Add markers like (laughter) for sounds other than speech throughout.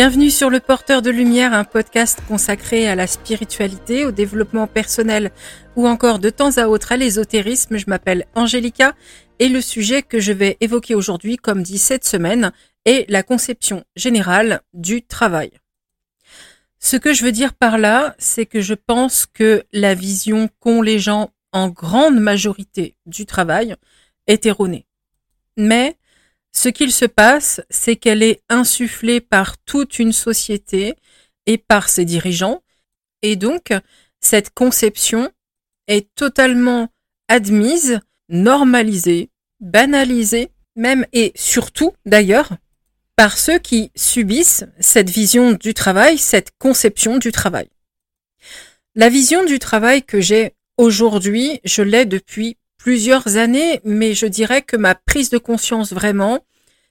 Bienvenue sur Le Porteur de Lumière, un podcast consacré à la spiritualité, au développement personnel ou encore de temps à autre à l'ésotérisme. Je m'appelle Angélica et le sujet que je vais évoquer aujourd'hui, comme dit cette semaine, est la conception générale du travail. Ce que je veux dire par là, c'est que je pense que la vision qu'ont les gens en grande majorité du travail est erronée. Mais ce qu'il se passe, c'est qu'elle est insufflée par toute une société et par ses dirigeants, et donc cette conception est totalement admise, normalisée, banalisée, même et surtout d'ailleurs par ceux qui subissent cette vision du travail, cette conception du travail. La vision du travail que j'ai aujourd'hui, je l'ai depuis plusieurs années, mais je dirais que ma prise de conscience vraiment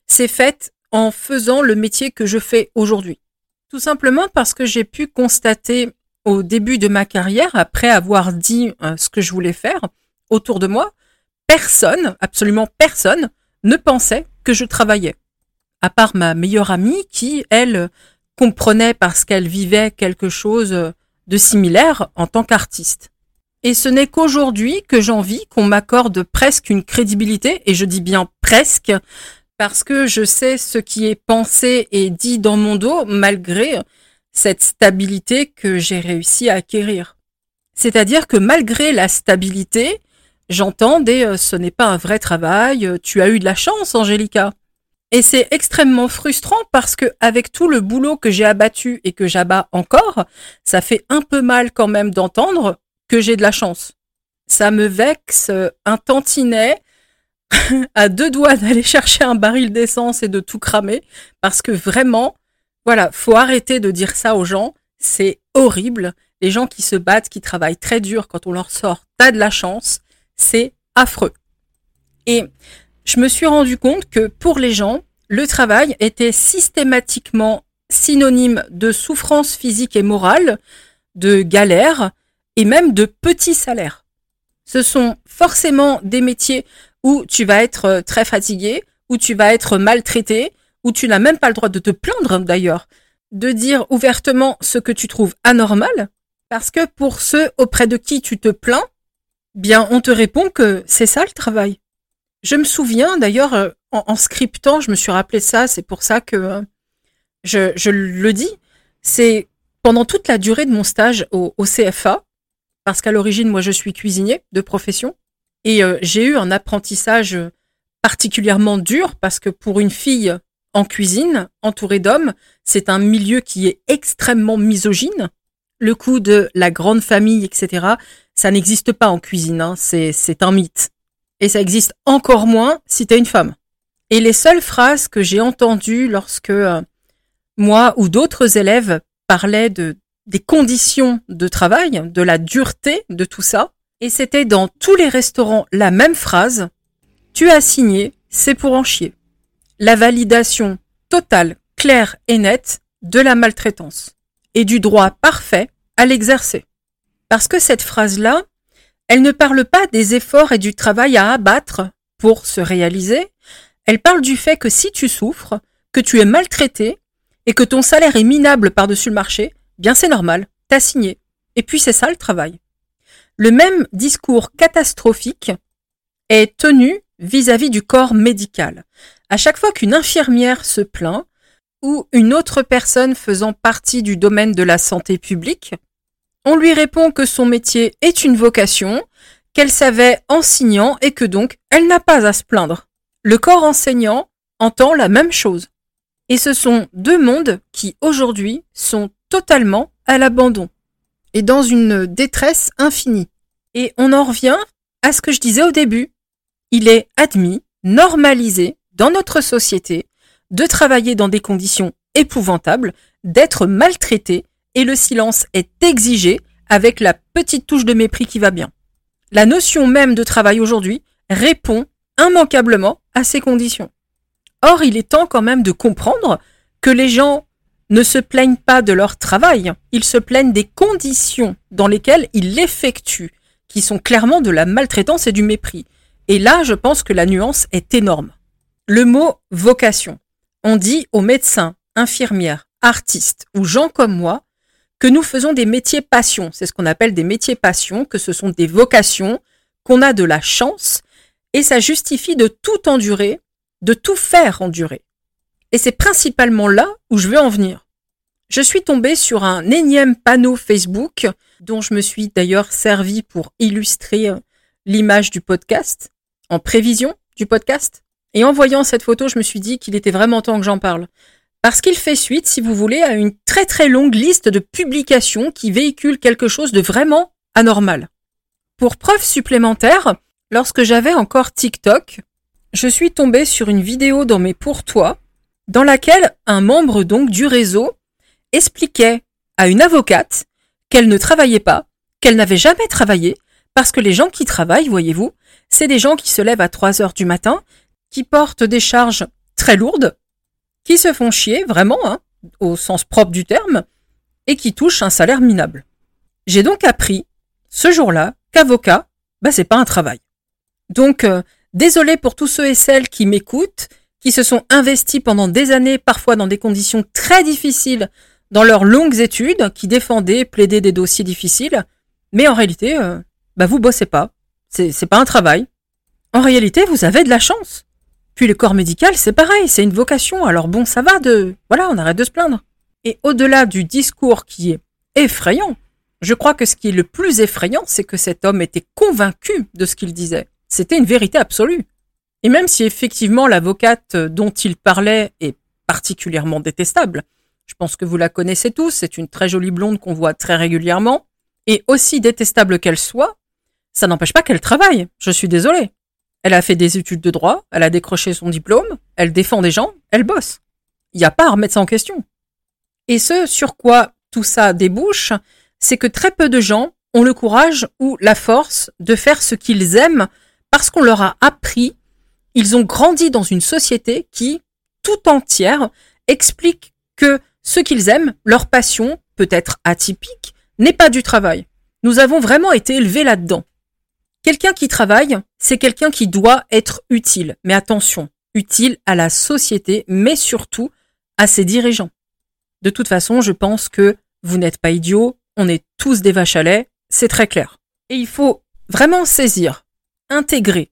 s'est faite en faisant le métier que je fais aujourd'hui. Tout simplement parce que j'ai pu constater au début de ma carrière, après avoir dit euh, ce que je voulais faire autour de moi, personne, absolument personne, ne pensait que je travaillais. À part ma meilleure amie qui, elle, comprenait parce qu'elle vivait quelque chose de similaire en tant qu'artiste. Et ce n'est qu'aujourd'hui que j'envie qu'on m'accorde presque une crédibilité, et je dis bien presque, parce que je sais ce qui est pensé et dit dans mon dos, malgré cette stabilité que j'ai réussi à acquérir. C'est-à-dire que malgré la stabilité, j'entends des euh, ce n'est pas un vrai travail, euh, tu as eu de la chance, Angélica. Et c'est extrêmement frustrant parce que avec tout le boulot que j'ai abattu et que j'abats encore, ça fait un peu mal quand même d'entendre que j'ai de la chance. Ça me vexe un tantinet (laughs) à deux doigts d'aller chercher un baril d'essence et de tout cramer parce que vraiment, voilà, faut arrêter de dire ça aux gens. C'est horrible. Les gens qui se battent, qui travaillent très dur quand on leur sort, t'as de la chance, c'est affreux. Et je me suis rendu compte que pour les gens, le travail était systématiquement synonyme de souffrance physique et morale, de galère, et même de petits salaires. Ce sont forcément des métiers où tu vas être euh, très fatigué, où tu vas être maltraité, où tu n'as même pas le droit de te plaindre d'ailleurs, de dire ouvertement ce que tu trouves anormal, parce que pour ceux auprès de qui tu te plains, bien on te répond que c'est ça le travail. Je me souviens d'ailleurs euh, en, scriptant, je me suis rappelé ça, c'est pour ça que euh, je, le dis, c'est pendant toute la durée de mon stage au CFA, parce qu'à l'origine, moi, je suis cuisinier de profession. Et euh, j'ai eu un apprentissage particulièrement dur parce que pour une fille en cuisine, entourée d'hommes, c'est un milieu qui est extrêmement misogyne. Le coup de la grande famille, etc., ça n'existe pas en cuisine, hein. c'est un mythe. Et ça existe encore moins si t'es une femme. Et les seules phrases que j'ai entendues lorsque euh, moi ou d'autres élèves parlaient de des conditions de travail, de la dureté de tout ça. Et c'était dans tous les restaurants la même phrase. Tu as signé, c'est pour en chier. La validation totale, claire et nette de la maltraitance et du droit parfait à l'exercer. Parce que cette phrase-là, elle ne parle pas des efforts et du travail à abattre pour se réaliser, elle parle du fait que si tu souffres, que tu es maltraité et que ton salaire est minable par-dessus le marché, bien c'est normal, t'as signé. Et puis c'est ça le travail. Le même discours catastrophique est tenu vis-à-vis du corps médical. À chaque fois qu'une infirmière se plaint, ou une autre personne faisant partie du domaine de la santé publique, on lui répond que son métier est une vocation, qu'elle savait enseignant et que donc elle n'a pas à se plaindre. Le corps enseignant entend la même chose. Et ce sont deux mondes qui aujourd'hui sont totalement à l'abandon et dans une détresse infinie. Et on en revient à ce que je disais au début. Il est admis, normalisé dans notre société de travailler dans des conditions épouvantables, d'être maltraité et le silence est exigé avec la petite touche de mépris qui va bien. La notion même de travail aujourd'hui répond immanquablement à ces conditions. Or, il est temps quand même de comprendre que les gens ne se plaignent pas de leur travail, ils se plaignent des conditions dans lesquelles ils l'effectuent, qui sont clairement de la maltraitance et du mépris. Et là, je pense que la nuance est énorme. Le mot vocation. On dit aux médecins, infirmières, artistes ou gens comme moi que nous faisons des métiers passion. C'est ce qu'on appelle des métiers passion, que ce sont des vocations, qu'on a de la chance, et ça justifie de tout endurer, de tout faire endurer. Et c'est principalement là où je veux en venir. Je suis tombée sur un énième panneau Facebook, dont je me suis d'ailleurs servi pour illustrer l'image du podcast, en prévision du podcast. Et en voyant cette photo, je me suis dit qu'il était vraiment temps que j'en parle. Parce qu'il fait suite, si vous voulez, à une très très longue liste de publications qui véhiculent quelque chose de vraiment anormal. Pour preuve supplémentaire, lorsque j'avais encore TikTok, je suis tombée sur une vidéo dans mes pourtois, dans laquelle un membre donc du réseau expliquait à une avocate qu'elle ne travaillait pas, qu'elle n'avait jamais travaillé, parce que les gens qui travaillent, voyez-vous, c'est des gens qui se lèvent à 3 heures du matin, qui portent des charges très lourdes, qui se font chier, vraiment, hein, au sens propre du terme, et qui touchent un salaire minable. J'ai donc appris, ce jour-là, qu'avocat, bah, c'est pas un travail. Donc, euh, désolé pour tous ceux et celles qui m'écoutent, qui se sont investis pendant des années, parfois dans des conditions très difficiles, dans leurs longues études, qui défendaient, plaidaient des dossiers difficiles, mais en réalité, euh, bah, vous bossez pas. C'est, pas un travail. En réalité, vous avez de la chance. Puis le corps médical, c'est pareil, c'est une vocation. Alors bon, ça va de... Voilà, on arrête de se plaindre. Et au-delà du discours qui est effrayant, je crois que ce qui est le plus effrayant, c'est que cet homme était convaincu de ce qu'il disait. C'était une vérité absolue. Et même si effectivement l'avocate dont il parlait est particulièrement détestable, je pense que vous la connaissez tous, c'est une très jolie blonde qu'on voit très régulièrement, et aussi détestable qu'elle soit, ça n'empêche pas qu'elle travaille, je suis désolé. Elle a fait des études de droit, elle a décroché son diplôme, elle défend des gens, elle bosse. Il n'y a pas à remettre ça en question. Et ce sur quoi tout ça débouche, c'est que très peu de gens ont le courage ou la force de faire ce qu'ils aiment parce qu'on leur a appris, ils ont grandi dans une société qui, tout entière, explique que ce qu'ils aiment, leur passion, peut-être atypique, n'est pas du travail. Nous avons vraiment été élevés là-dedans. Quelqu'un qui travaille, c'est quelqu'un qui doit être utile. Mais attention, utile à la société, mais surtout à ses dirigeants. De toute façon, je pense que vous n'êtes pas idiots, on est tous des vaches à lait, c'est très clair. Et il faut vraiment saisir, intégrer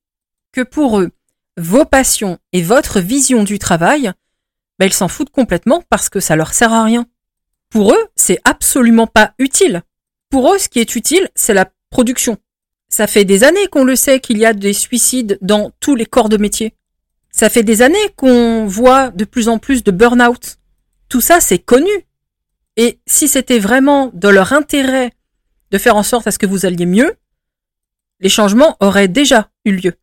que pour eux, vos passions et votre vision du travail, ben, ils s'en foutent complètement parce que ça leur sert à rien. Pour eux, c'est absolument pas utile. Pour eux, ce qui est utile, c'est la production. Ça fait des années qu'on le sait qu'il y a des suicides dans tous les corps de métier. Ça fait des années qu'on voit de plus en plus de burn-out. Tout ça, c'est connu. Et si c'était vraiment de leur intérêt de faire en sorte à ce que vous alliez mieux, les changements auraient déjà eu lieu.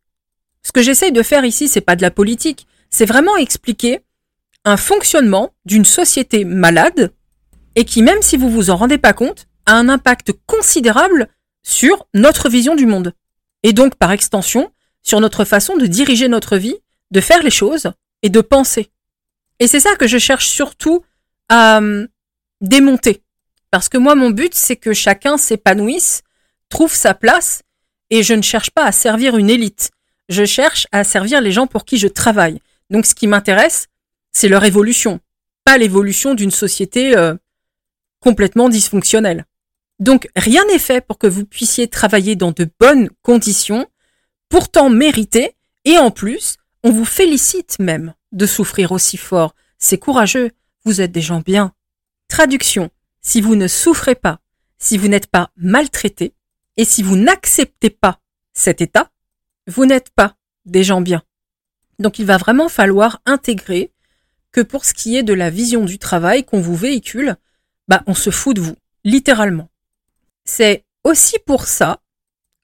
Ce que j'essaye de faire ici, c'est pas de la politique, c'est vraiment expliquer un fonctionnement d'une société malade et qui, même si vous vous en rendez pas compte, a un impact considérable sur notre vision du monde. Et donc, par extension, sur notre façon de diriger notre vie, de faire les choses et de penser. Et c'est ça que je cherche surtout à hum, démonter. Parce que moi, mon but, c'est que chacun s'épanouisse, trouve sa place, et je ne cherche pas à servir une élite. Je cherche à servir les gens pour qui je travaille. Donc, ce qui m'intéresse, c'est leur évolution, pas l'évolution d'une société euh, complètement dysfonctionnelle. Donc rien n'est fait pour que vous puissiez travailler dans de bonnes conditions, pourtant méritées, et en plus, on vous félicite même de souffrir aussi fort. C'est courageux, vous êtes des gens bien. Traduction, si vous ne souffrez pas, si vous n'êtes pas maltraité, et si vous n'acceptez pas cet état, vous n'êtes pas des gens bien. Donc il va vraiment falloir intégrer que pour ce qui est de la vision du travail qu'on vous véhicule, bah on se fout de vous, littéralement. C'est aussi pour ça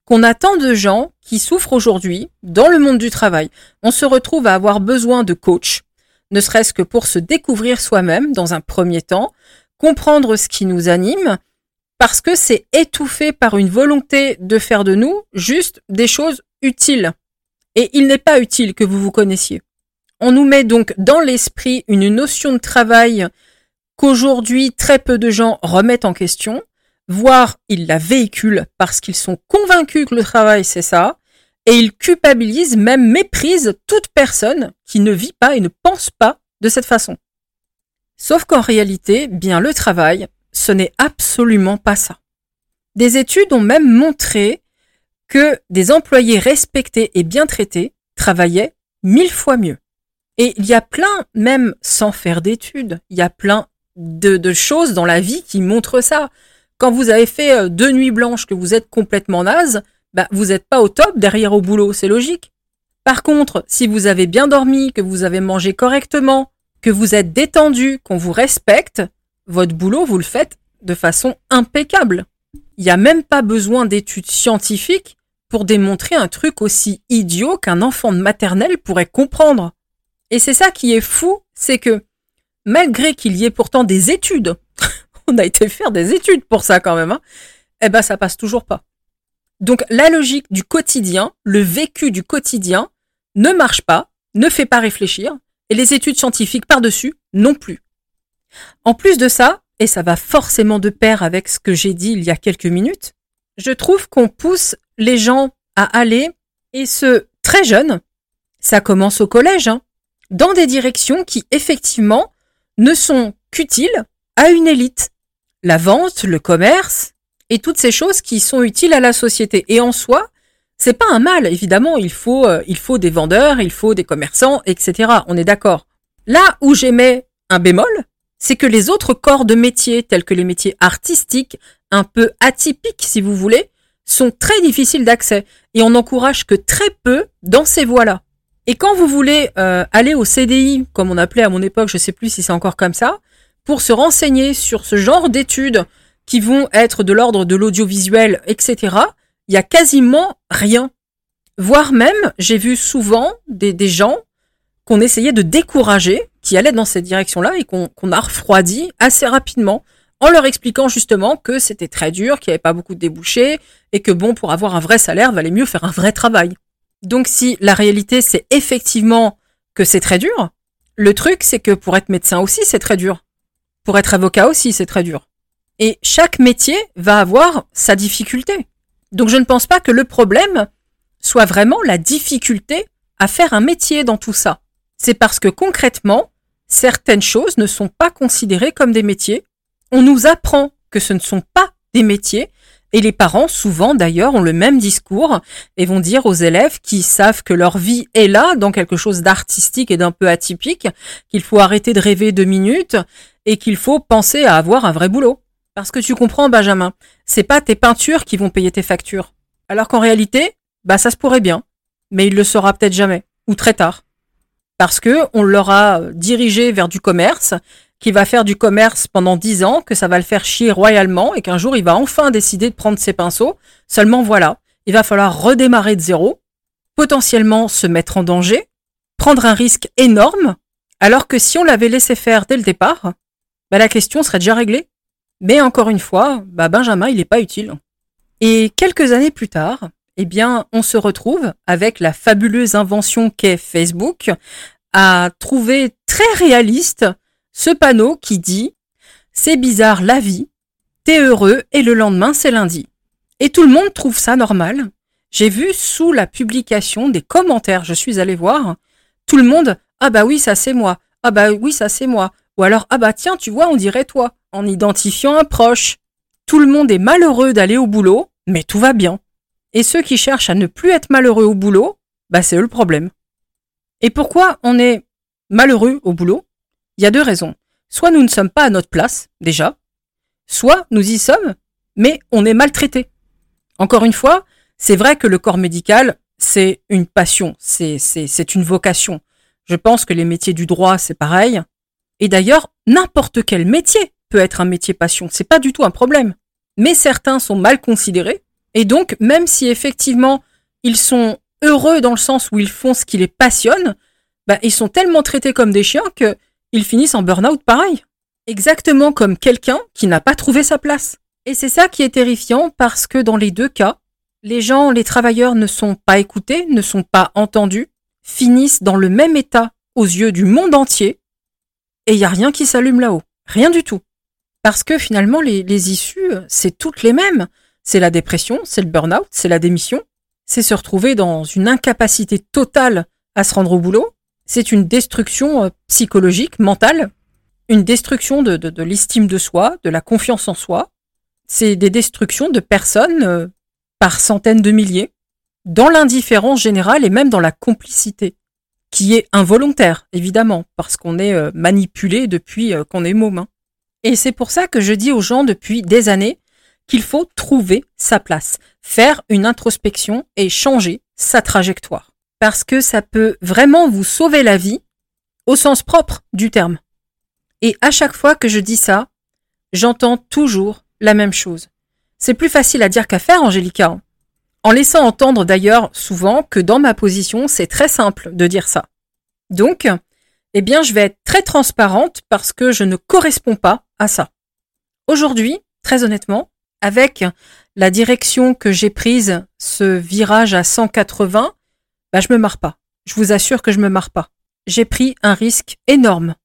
qu'on a tant de gens qui souffrent aujourd'hui dans le monde du travail. On se retrouve à avoir besoin de coach, ne serait-ce que pour se découvrir soi-même dans un premier temps, comprendre ce qui nous anime, parce que c'est étouffé par une volonté de faire de nous juste des choses utiles. Et il n'est pas utile que vous vous connaissiez. On nous met donc dans l'esprit une notion de travail qu'aujourd'hui très peu de gens remettent en question, voire ils la véhiculent parce qu'ils sont convaincus que le travail c'est ça, et ils culpabilisent, même méprisent toute personne qui ne vit pas et ne pense pas de cette façon. Sauf qu'en réalité, bien le travail, ce n'est absolument pas ça. Des études ont même montré que des employés respectés et bien traités travaillaient mille fois mieux. Et il y a plein, même sans faire d'études, il y a plein de, choses dans la vie qui montrent ça. Quand vous avez fait euh, deux nuits blanches, que vous êtes complètement naze, bah, vous n'êtes pas au top derrière au boulot, c'est logique. Par contre, si vous avez bien dormi, que vous avez mangé correctement, que vous êtes détendu, qu'on vous respecte, votre boulot, vous le faites de façon impeccable. Il n'y a même pas besoin d'études scientifiques pour démontrer un truc aussi idiot qu'un enfant de maternelle pourrait comprendre. Et c'est ça qui est fou, c'est que malgré qu'il y ait pourtant des études, (laughs) on a été faire des études pour ça quand même, hein, eh ben ça passe toujours pas. Donc la logique du quotidien, le vécu du quotidien, ne marche pas, ne fait pas réfléchir, et les études scientifiques par-dessus non plus. En plus de ça, et ça va forcément de pair avec ce que j'ai dit il y a quelques minutes, je trouve qu'on pousse les gens à aller, et ce très jeune, ça commence au collège, hein, dans des directions qui effectivement ne sont qu'utiles à une élite. La vente, le commerce et toutes ces choses qui sont utiles à la société. Et en soi, c'est pas un mal, évidemment, il faut, euh, il faut des vendeurs, il faut des commerçants, etc. On est d'accord. Là où j'aimais un bémol, c'est que les autres corps de métier, tels que les métiers artistiques, un peu atypiques si vous voulez, sont très difficiles d'accès et on n'encourage que très peu dans ces voies-là. Et quand vous voulez euh, aller au CDI, comme on appelait à mon époque, je sais plus si c'est encore comme ça, pour se renseigner sur ce genre d'études qui vont être de l'ordre de l'audiovisuel, etc., il y a quasiment rien. Voire même, j'ai vu souvent des, des gens qu'on essayait de décourager, qui allaient dans cette direction-là et qu'on a refroidi assez rapidement en leur expliquant justement que c'était très dur, qu'il n'y avait pas beaucoup de débouchés et que bon, pour avoir un vrai salaire, valait mieux faire un vrai travail. Donc si la réalité c'est effectivement que c'est très dur, le truc c'est que pour être médecin aussi c'est très dur. Pour être avocat aussi c'est très dur. Et chaque métier va avoir sa difficulté. Donc je ne pense pas que le problème soit vraiment la difficulté à faire un métier dans tout ça. C'est parce que concrètement, certaines choses ne sont pas considérées comme des métiers. On nous apprend que ce ne sont pas des métiers et les parents, souvent d'ailleurs, ont le même discours et vont dire aux élèves qui savent que leur vie est là, dans quelque chose d'artistique et d'un peu atypique, qu'il faut arrêter de rêver deux minutes et qu'il faut penser à avoir un vrai boulot. Parce que tu comprends, Benjamin, c'est pas tes peintures qui vont payer tes factures. Alors qu'en réalité, bah ça se pourrait bien, mais il le saura peut-être jamais, ou très tard. Parce que on l'aura dirigé vers du commerce qui va faire du commerce pendant dix ans, que ça va le faire chier royalement et qu'un jour il va enfin décider de prendre ses pinceaux. Seulement voilà, il va falloir redémarrer de zéro, potentiellement se mettre en danger, prendre un risque énorme, alors que si on l'avait laissé faire dès le départ, bah, la question serait déjà réglée. Mais encore une fois, bah, Benjamin, il n'est pas utile. Et quelques années plus tard, eh bien, on se retrouve avec la fabuleuse invention qu'est Facebook à trouver très réaliste ce panneau qui dit C'est bizarre la vie, t'es heureux et le lendemain c'est lundi. Et tout le monde trouve ça normal. J'ai vu sous la publication des commentaires, je suis allé voir, tout le monde Ah bah oui, ça c'est moi. Ah bah oui, ça c'est moi. Ou alors Ah bah tiens, tu vois, on dirait toi, en identifiant un proche. Tout le monde est malheureux d'aller au boulot, mais tout va bien. Et ceux qui cherchent à ne plus être malheureux au boulot, bah c'est eux le problème. Et pourquoi on est malheureux au boulot? Il y a deux raisons. Soit nous ne sommes pas à notre place, déjà, soit nous y sommes, mais on est maltraité. Encore une fois, c'est vrai que le corps médical, c'est une passion, c'est, une vocation. Je pense que les métiers du droit, c'est pareil. Et d'ailleurs, n'importe quel métier peut être un métier passion, c'est pas du tout un problème. Mais certains sont mal considérés, et donc, même si effectivement, ils sont heureux dans le sens où ils font ce qui les passionne, bah, ils sont tellement traités comme des chiens que ils finissent en burn-out pareil. Exactement comme quelqu'un qui n'a pas trouvé sa place. Et c'est ça qui est terrifiant parce que dans les deux cas, les gens, les travailleurs ne sont pas écoutés, ne sont pas entendus, finissent dans le même état aux yeux du monde entier, et il n'y a rien qui s'allume là-haut. Rien du tout. Parce que finalement, les, les issues, c'est toutes les mêmes. C'est la dépression, c'est le burn-out, c'est la démission, c'est se retrouver dans une incapacité totale à se rendre au boulot, c'est une destruction euh, psychologique, mentale, une destruction de, l'estime de soi, de la confiance en soi. C'est des destructions de personnes euh, par centaines de milliers, dans l'indifférence générale et même dans la complicité, qui est involontaire, évidemment, parce qu'on est euh, manipulé depuis qu'on est môme. Hein. Et c'est pour ça que je dis aux gens depuis des années qu'il faut trouver sa place, faire une introspection et changer sa trajectoire. Parce que ça peut vraiment vous sauver la vie au sens propre du terme. Et à chaque fois que je dis ça, j'entends toujours la même chose. C'est plus facile à dire qu'à faire, Angélica. Hein. En laissant entendre d'ailleurs souvent que dans ma position, c'est très simple de dire ça. Donc, eh bien, je vais être très transparente parce que je ne corresponds pas à ça. Aujourd'hui, très honnêtement, avec la direction que j'ai prise, ce virage à 180, bah, je me marre pas. Je vous assure que je me marre pas. J'ai pris un risque énorme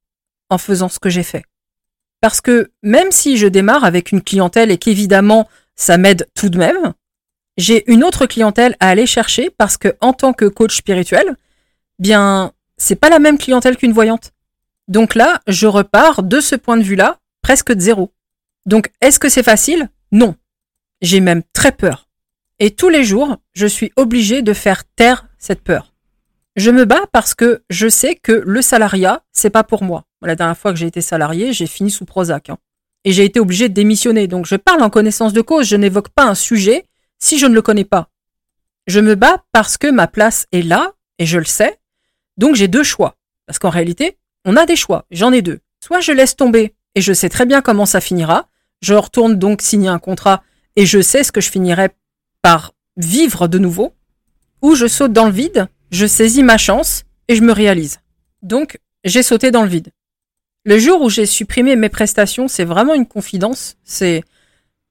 en faisant ce que j'ai fait. Parce que même si je démarre avec une clientèle et qu'évidemment ça m'aide tout de même, j'ai une autre clientèle à aller chercher parce que en tant que coach spirituel, bien c'est pas la même clientèle qu'une voyante. Donc là, je repars de ce point de vue-là presque de zéro. Donc est-ce que c'est facile? Non. J'ai même très peur. Et tous les jours, je suis obligé de faire taire cette peur. Je me bats parce que je sais que le salariat, c'est pas pour moi. La dernière fois que j'ai été salarié, j'ai fini sous Prozac. Hein. Et j'ai été obligé de démissionner. Donc je parle en connaissance de cause, je n'évoque pas un sujet si je ne le connais pas. Je me bats parce que ma place est là, et je le sais. Donc j'ai deux choix. Parce qu'en réalité, on a des choix. J'en ai deux. Soit je laisse tomber, et je sais très bien comment ça finira. Je retourne donc signer un contrat, et je sais ce que je finirai par vivre de nouveau. Ou je saute dans le vide, je saisis ma chance et je me réalise. Donc, j'ai sauté dans le vide. Le jour où j'ai supprimé mes prestations, c'est vraiment une confidence. C'est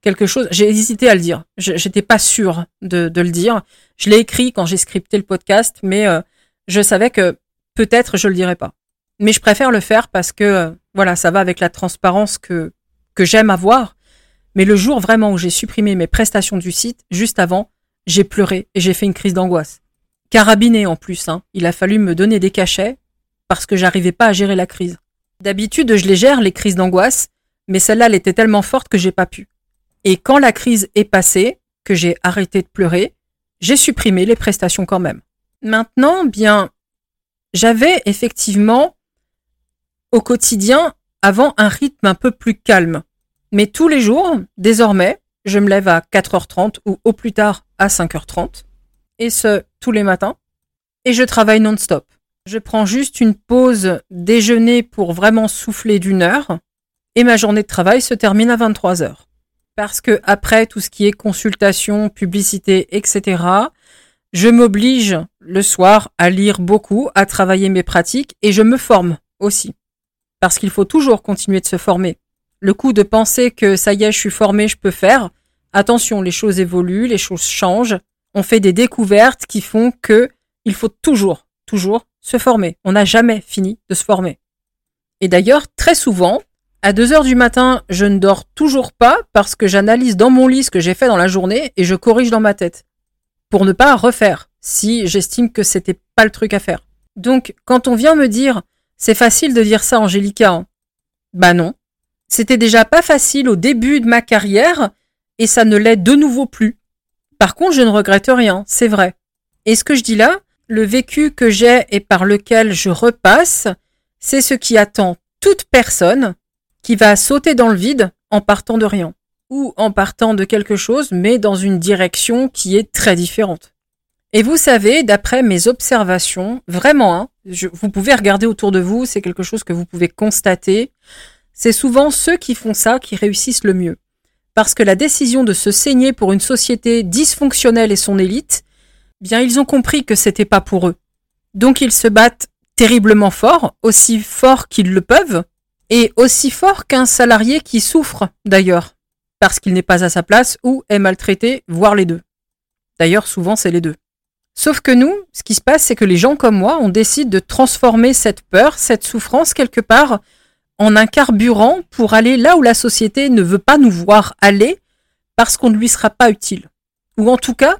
quelque chose. J'ai hésité à le dire. J'étais pas sûre de, le dire. Je l'ai écrit quand j'ai scripté le podcast, mais euh, je savais que peut-être je le dirais pas. Mais je préfère le faire parce que euh, voilà, ça va avec la transparence que que j'aime avoir. Mais le jour vraiment où j'ai supprimé mes prestations du site, juste avant, j'ai pleuré et j'ai fait une crise d'angoisse carabiné en plus. Hein. Il a fallu me donner des cachets parce que j'arrivais pas à gérer la crise. D'habitude, je les gère, les crises d'angoisse, mais celle-là, elle était tellement forte que j'ai pas pu. Et quand la crise est passée, que j'ai arrêté de pleurer, j'ai supprimé les prestations quand même. Maintenant, bien, j'avais effectivement au quotidien avant un rythme un peu plus calme. Mais tous les jours, désormais, je me lève à 4h30 ou au plus tard à 5h30 et ce, tous les matins. Et je travaille non-stop. Je prends juste une pause déjeuner pour vraiment souffler d'une heure. Et ma journée de travail se termine à 23 heures. Parce que après tout ce qui est consultation, publicité, etc., je m'oblige le soir à lire beaucoup, à travailler mes pratiques et je me forme aussi. Parce qu'il faut toujours continuer de se former. Le coup de penser que ça y est, je suis formé, je peux faire. Attention, les choses évoluent, les choses changent on fait des découvertes qui font que il faut toujours, toujours se former. On n'a jamais fini de se former. Et d'ailleurs, très souvent, à 2 heures du matin, je ne dors toujours pas parce que j'analyse dans mon lit ce que j'ai fait dans la journée et je corrige dans ma tête. Pour ne pas refaire si j'estime que c'était pas le truc à faire. Donc, quand on vient me dire, c'est facile de dire ça, Angélica, hein. bah non. C'était déjà pas facile au début de ma carrière et ça ne l'est de nouveau plus. Par contre, je ne regrette rien, c'est vrai. Et ce que je dis là, le vécu que j'ai et par lequel je repasse, c'est ce qui attend toute personne qui va sauter dans le vide en partant de rien. Ou en partant de quelque chose, mais dans une direction qui est très différente. Et vous savez, d'après mes observations, vraiment, hein, vous pouvez regarder autour de vous, c'est quelque chose que vous pouvez constater. C'est souvent ceux qui font ça qui réussissent le mieux parce que la décision de se saigner pour une société dysfonctionnelle et son élite, bien ils ont compris que c'était pas pour eux. Donc ils se battent terriblement fort, aussi fort qu'ils le peuvent, et aussi fort qu'un salarié qui souffre d'ailleurs, parce qu'il n'est pas à sa place ou est maltraité, voire les deux. D'ailleurs, souvent c'est les deux. Sauf que nous, ce qui se passe, c'est que les gens comme moi, on décide de transformer cette peur, cette souffrance quelque part en un carburant pour aller là où la société ne veut pas nous voir aller parce qu'on ne lui sera pas utile. Ou en tout cas,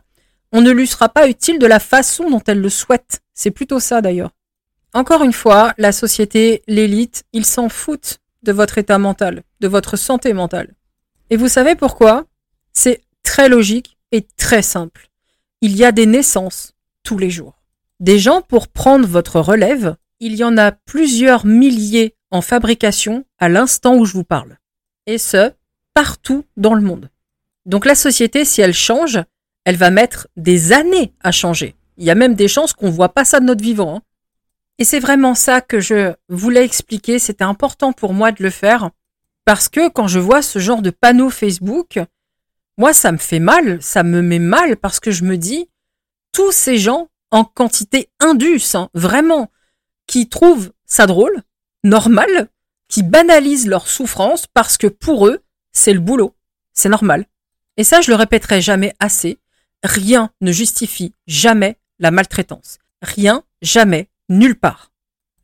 on ne lui sera pas utile de la façon dont elle le souhaite. C'est plutôt ça d'ailleurs. Encore une fois, la société, l'élite, ils s'en foutent de votre état mental, de votre santé mentale. Et vous savez pourquoi? C'est très logique et très simple. Il y a des naissances tous les jours. Des gens pour prendre votre relève, il y en a plusieurs milliers en fabrication à l'instant où je vous parle. Et ce, partout dans le monde. Donc la société, si elle change, elle va mettre des années à changer. Il y a même des chances qu'on ne voit pas ça de notre vivant. Hein. Et c'est vraiment ça que je voulais expliquer. C'était important pour moi de le faire. Parce que quand je vois ce genre de panneau Facebook, moi, ça me fait mal. Ça me met mal parce que je me dis, tous ces gens en quantité indus, hein, vraiment, qui trouvent ça drôle, normal, qui banalisent leur souffrance parce que pour eux, c'est le boulot. C'est normal. Et ça, je le répéterai jamais assez. Rien ne justifie jamais la maltraitance. Rien, jamais, nulle part.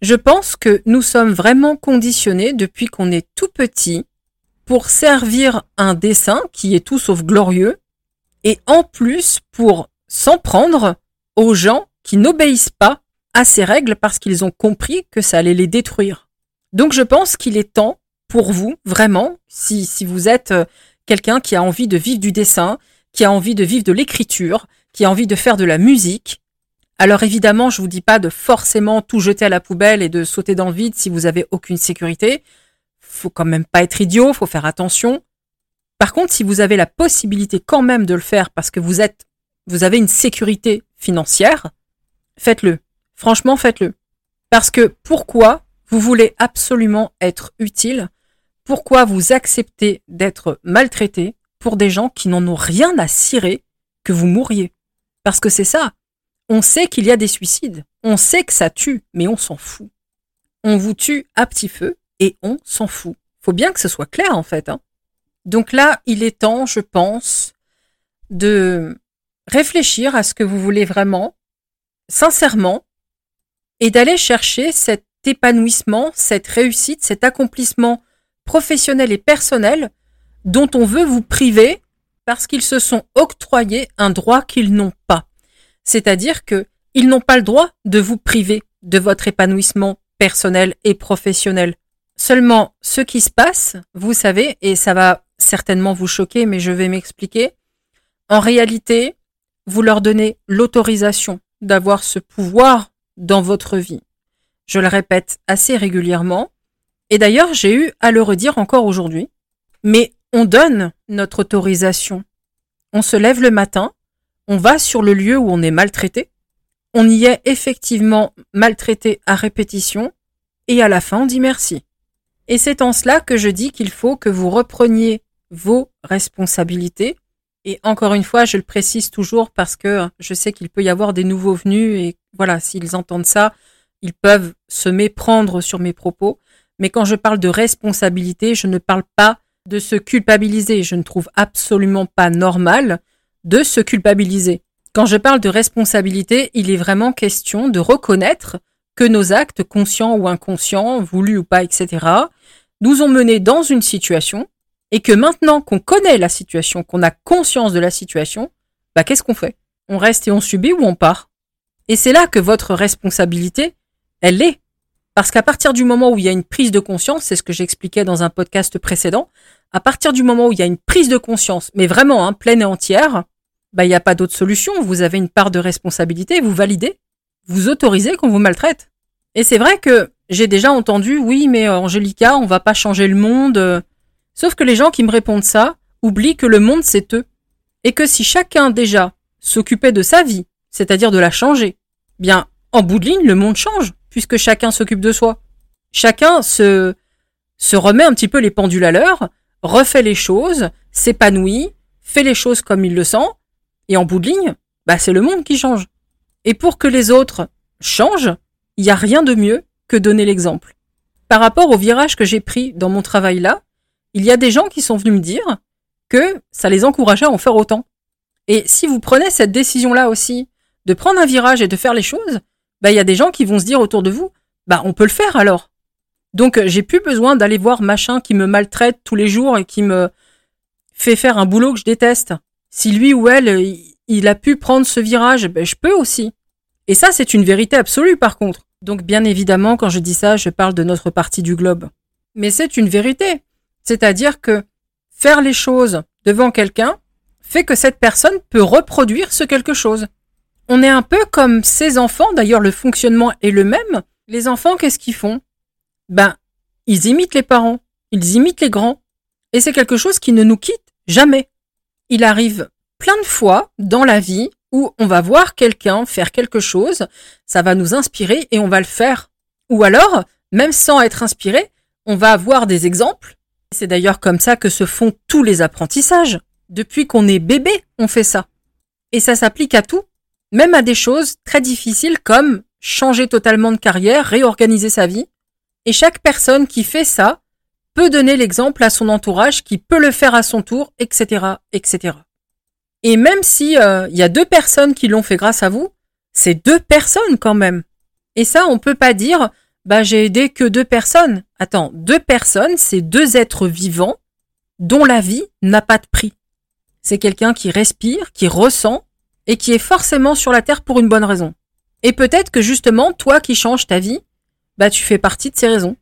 Je pense que nous sommes vraiment conditionnés depuis qu'on est tout petit pour servir un dessin qui est tout sauf glorieux et en plus pour s'en prendre aux gens qui n'obéissent pas à ces règles parce qu'ils ont compris que ça allait les détruire. Donc je pense qu'il est temps pour vous, vraiment, si, si vous êtes euh, quelqu'un qui a envie de vivre du dessin, qui a envie de vivre de l'écriture, qui a envie de faire de la musique, alors évidemment, je vous dis pas de forcément tout jeter à la poubelle et de sauter dans le vide si vous avez aucune sécurité. Faut quand même pas être idiot, faut faire attention. Par contre, si vous avez la possibilité quand même de le faire parce que vous êtes, vous avez une sécurité financière, faites-le. Franchement, faites-le. Parce que pourquoi vous voulez absolument être utile Pourquoi vous acceptez d'être maltraité pour des gens qui n'en ont rien à cirer que vous mouriez? Parce que c'est ça. On sait qu'il y a des suicides. On sait que ça tue, mais on s'en fout. On vous tue à petit feu et on s'en fout. Faut bien que ce soit clair en fait. Hein. Donc là, il est temps, je pense, de réfléchir à ce que vous voulez vraiment, sincèrement, et d'aller chercher cet épanouissement, cette réussite, cet accomplissement professionnel et personnel dont on veut vous priver parce qu'ils se sont octroyés un droit qu'ils n'ont pas. C'est-à-dire que ils n'ont pas le droit de vous priver de votre épanouissement personnel et professionnel. Seulement, ce qui se passe, vous savez, et ça va certainement vous choquer, mais je vais m'expliquer, en réalité, vous leur donnez l'autorisation d'avoir ce pouvoir dans votre vie. Je le répète assez régulièrement, et d'ailleurs j'ai eu à le redire encore aujourd'hui, mais on donne notre autorisation. On se lève le matin, on va sur le lieu où on est maltraité, on y est effectivement maltraité à répétition, et à la fin on dit merci. Et c'est en cela que je dis qu'il faut que vous repreniez vos responsabilités. Et encore une fois, je le précise toujours parce que je sais qu'il peut y avoir des nouveaux venus et voilà, s'ils entendent ça, ils peuvent se méprendre sur mes propos. Mais quand je parle de responsabilité, je ne parle pas de se culpabiliser. Je ne trouve absolument pas normal de se culpabiliser. Quand je parle de responsabilité, il est vraiment question de reconnaître que nos actes, conscients ou inconscients, voulus ou pas, etc., nous ont menés dans une situation et que maintenant qu'on connaît la situation, qu'on a conscience de la situation, bah qu'est-ce qu'on fait? On reste et on subit ou on part? Et c'est là que votre responsabilité, elle est. Parce qu'à partir du moment où il y a une prise de conscience, c'est ce que j'expliquais dans un podcast précédent, à partir du moment où il y a une prise de conscience, mais vraiment hein, pleine et entière, bah il n'y a pas d'autre solution. Vous avez une part de responsabilité, vous validez, vous autorisez qu'on vous maltraite. Et c'est vrai que j'ai déjà entendu, oui, mais euh, Angélica, on va pas changer le monde. Euh. Sauf que les gens qui me répondent ça oublient que le monde c'est eux. Et que si chacun déjà s'occupait de sa vie, c'est-à-dire de la changer, bien, en bout de ligne, le monde change, puisque chacun s'occupe de soi. Chacun se, se remet un petit peu les pendules à l'heure, refait les choses, s'épanouit, fait les choses comme il le sent, et en bout de ligne, bah, c'est le monde qui change. Et pour que les autres changent, il n'y a rien de mieux que donner l'exemple. Par rapport au virage que j'ai pris dans mon travail là, il y a des gens qui sont venus me dire que ça les encourageait à en faire autant. Et si vous prenez cette décision là aussi, de prendre un virage et de faire les choses, bah, il y a des gens qui vont se dire autour de vous, bah, on peut le faire alors. Donc, j'ai plus besoin d'aller voir machin qui me maltraite tous les jours et qui me fait faire un boulot que je déteste. Si lui ou elle, il a pu prendre ce virage, ben, je peux aussi. Et ça, c'est une vérité absolue par contre. Donc bien évidemment, quand je dis ça, je parle de notre partie du globe. mais c'est une vérité. C'est-à-dire que faire les choses devant quelqu'un fait que cette personne peut reproduire ce quelque chose. On est un peu comme ces enfants, d'ailleurs le fonctionnement est le même. Les enfants, qu'est-ce qu'ils font? Ben, ils imitent les parents, ils imitent les grands, et c'est quelque chose qui ne nous quitte jamais. Il arrive plein de fois dans la vie où on va voir quelqu'un faire quelque chose, ça va nous inspirer et on va le faire. Ou alors, même sans être inspiré, on va avoir des exemples. C'est d'ailleurs comme ça que se font tous les apprentissages. Depuis qu'on est bébé, on fait ça. Et ça s'applique à tout, même à des choses très difficiles comme changer totalement de carrière, réorganiser sa vie. Et chaque personne qui fait ça peut donner l'exemple à son entourage qui peut le faire à son tour, etc., etc. Et même si euh, il y a deux personnes qui l'ont fait grâce à vous, c'est deux personnes quand même. Et ça, on peut pas dire, bah j'ai aidé que deux personnes. Attends, deux personnes, c'est deux êtres vivants dont la vie n'a pas de prix. C'est quelqu'un qui respire, qui ressent et qui est forcément sur la terre pour une bonne raison. Et peut-être que justement, toi qui changes ta vie, bah tu fais partie de ces raisons.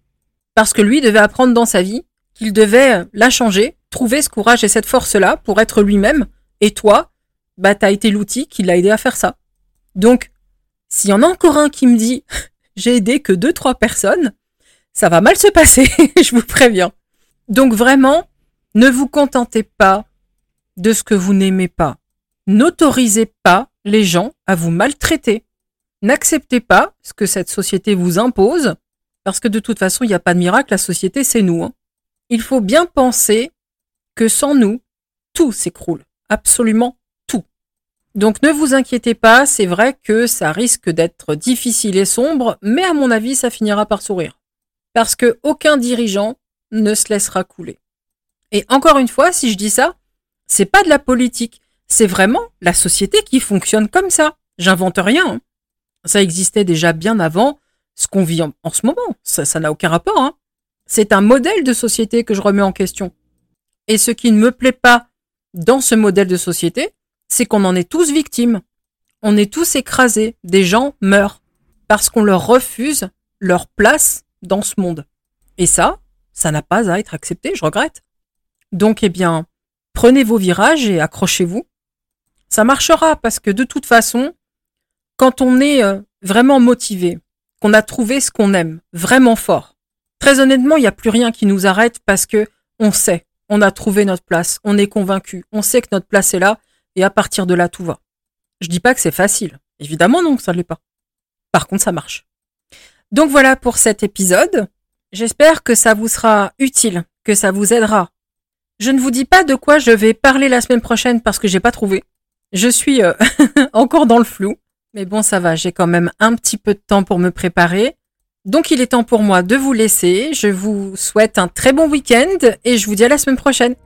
Parce que lui devait apprendre dans sa vie qu'il devait la changer, trouver ce courage et cette force-là pour être lui-même. Et toi, bah t'as été l'outil qui l'a aidé à faire ça. Donc, s'il y en a encore un qui me dit (laughs) j'ai aidé que deux, trois personnes, ça va mal se passer, (laughs) je vous préviens. Donc vraiment, ne vous contentez pas de ce que vous n'aimez pas. N'autorisez pas les gens à vous maltraiter. N'acceptez pas ce que cette société vous impose, parce que de toute façon, il n'y a pas de miracle, la société, c'est nous. Hein. Il faut bien penser que sans nous, tout s'écroule. Absolument tout. Donc ne vous inquiétez pas, c'est vrai que ça risque d'être difficile et sombre, mais à mon avis, ça finira par sourire. Parce que aucun dirigeant ne se laissera couler. Et encore une fois, si je dis ça, c'est pas de la politique, c'est vraiment la société qui fonctionne comme ça. J'invente rien. Hein. Ça existait déjà bien avant ce qu'on vit en, ce moment. Ça n'a aucun rapport. Hein. C'est un modèle de société que je remets en question. Et ce qui ne me plaît pas dans ce modèle de société, c'est qu'on en est tous victimes. On est tous écrasés. Des gens meurent parce qu'on leur refuse leur place dans ce monde. Et ça, ça n'a pas à être accepté, je regrette. Donc, eh bien, prenez vos virages et accrochez-vous. Ça marchera parce que de toute façon, quand on est euh, vraiment motivé, qu'on a trouvé ce qu'on aime vraiment fort, très honnêtement, il n'y a plus rien qui nous arrête parce que on sait, on a trouvé notre place, on est convaincu, on sait que notre place est là et à partir de là, tout va. Je dis pas que c'est facile. Évidemment, non, ça ne l'est pas. Par contre, ça marche. Donc voilà pour cet épisode. J'espère que ça vous sera utile, que ça vous aidera je ne vous dis pas de quoi je vais parler la semaine prochaine parce que j'ai pas trouvé. Je suis euh, (laughs) encore dans le flou. Mais bon, ça va, j'ai quand même un petit peu de temps pour me préparer. Donc il est temps pour moi de vous laisser. Je vous souhaite un très bon week-end et je vous dis à la semaine prochaine.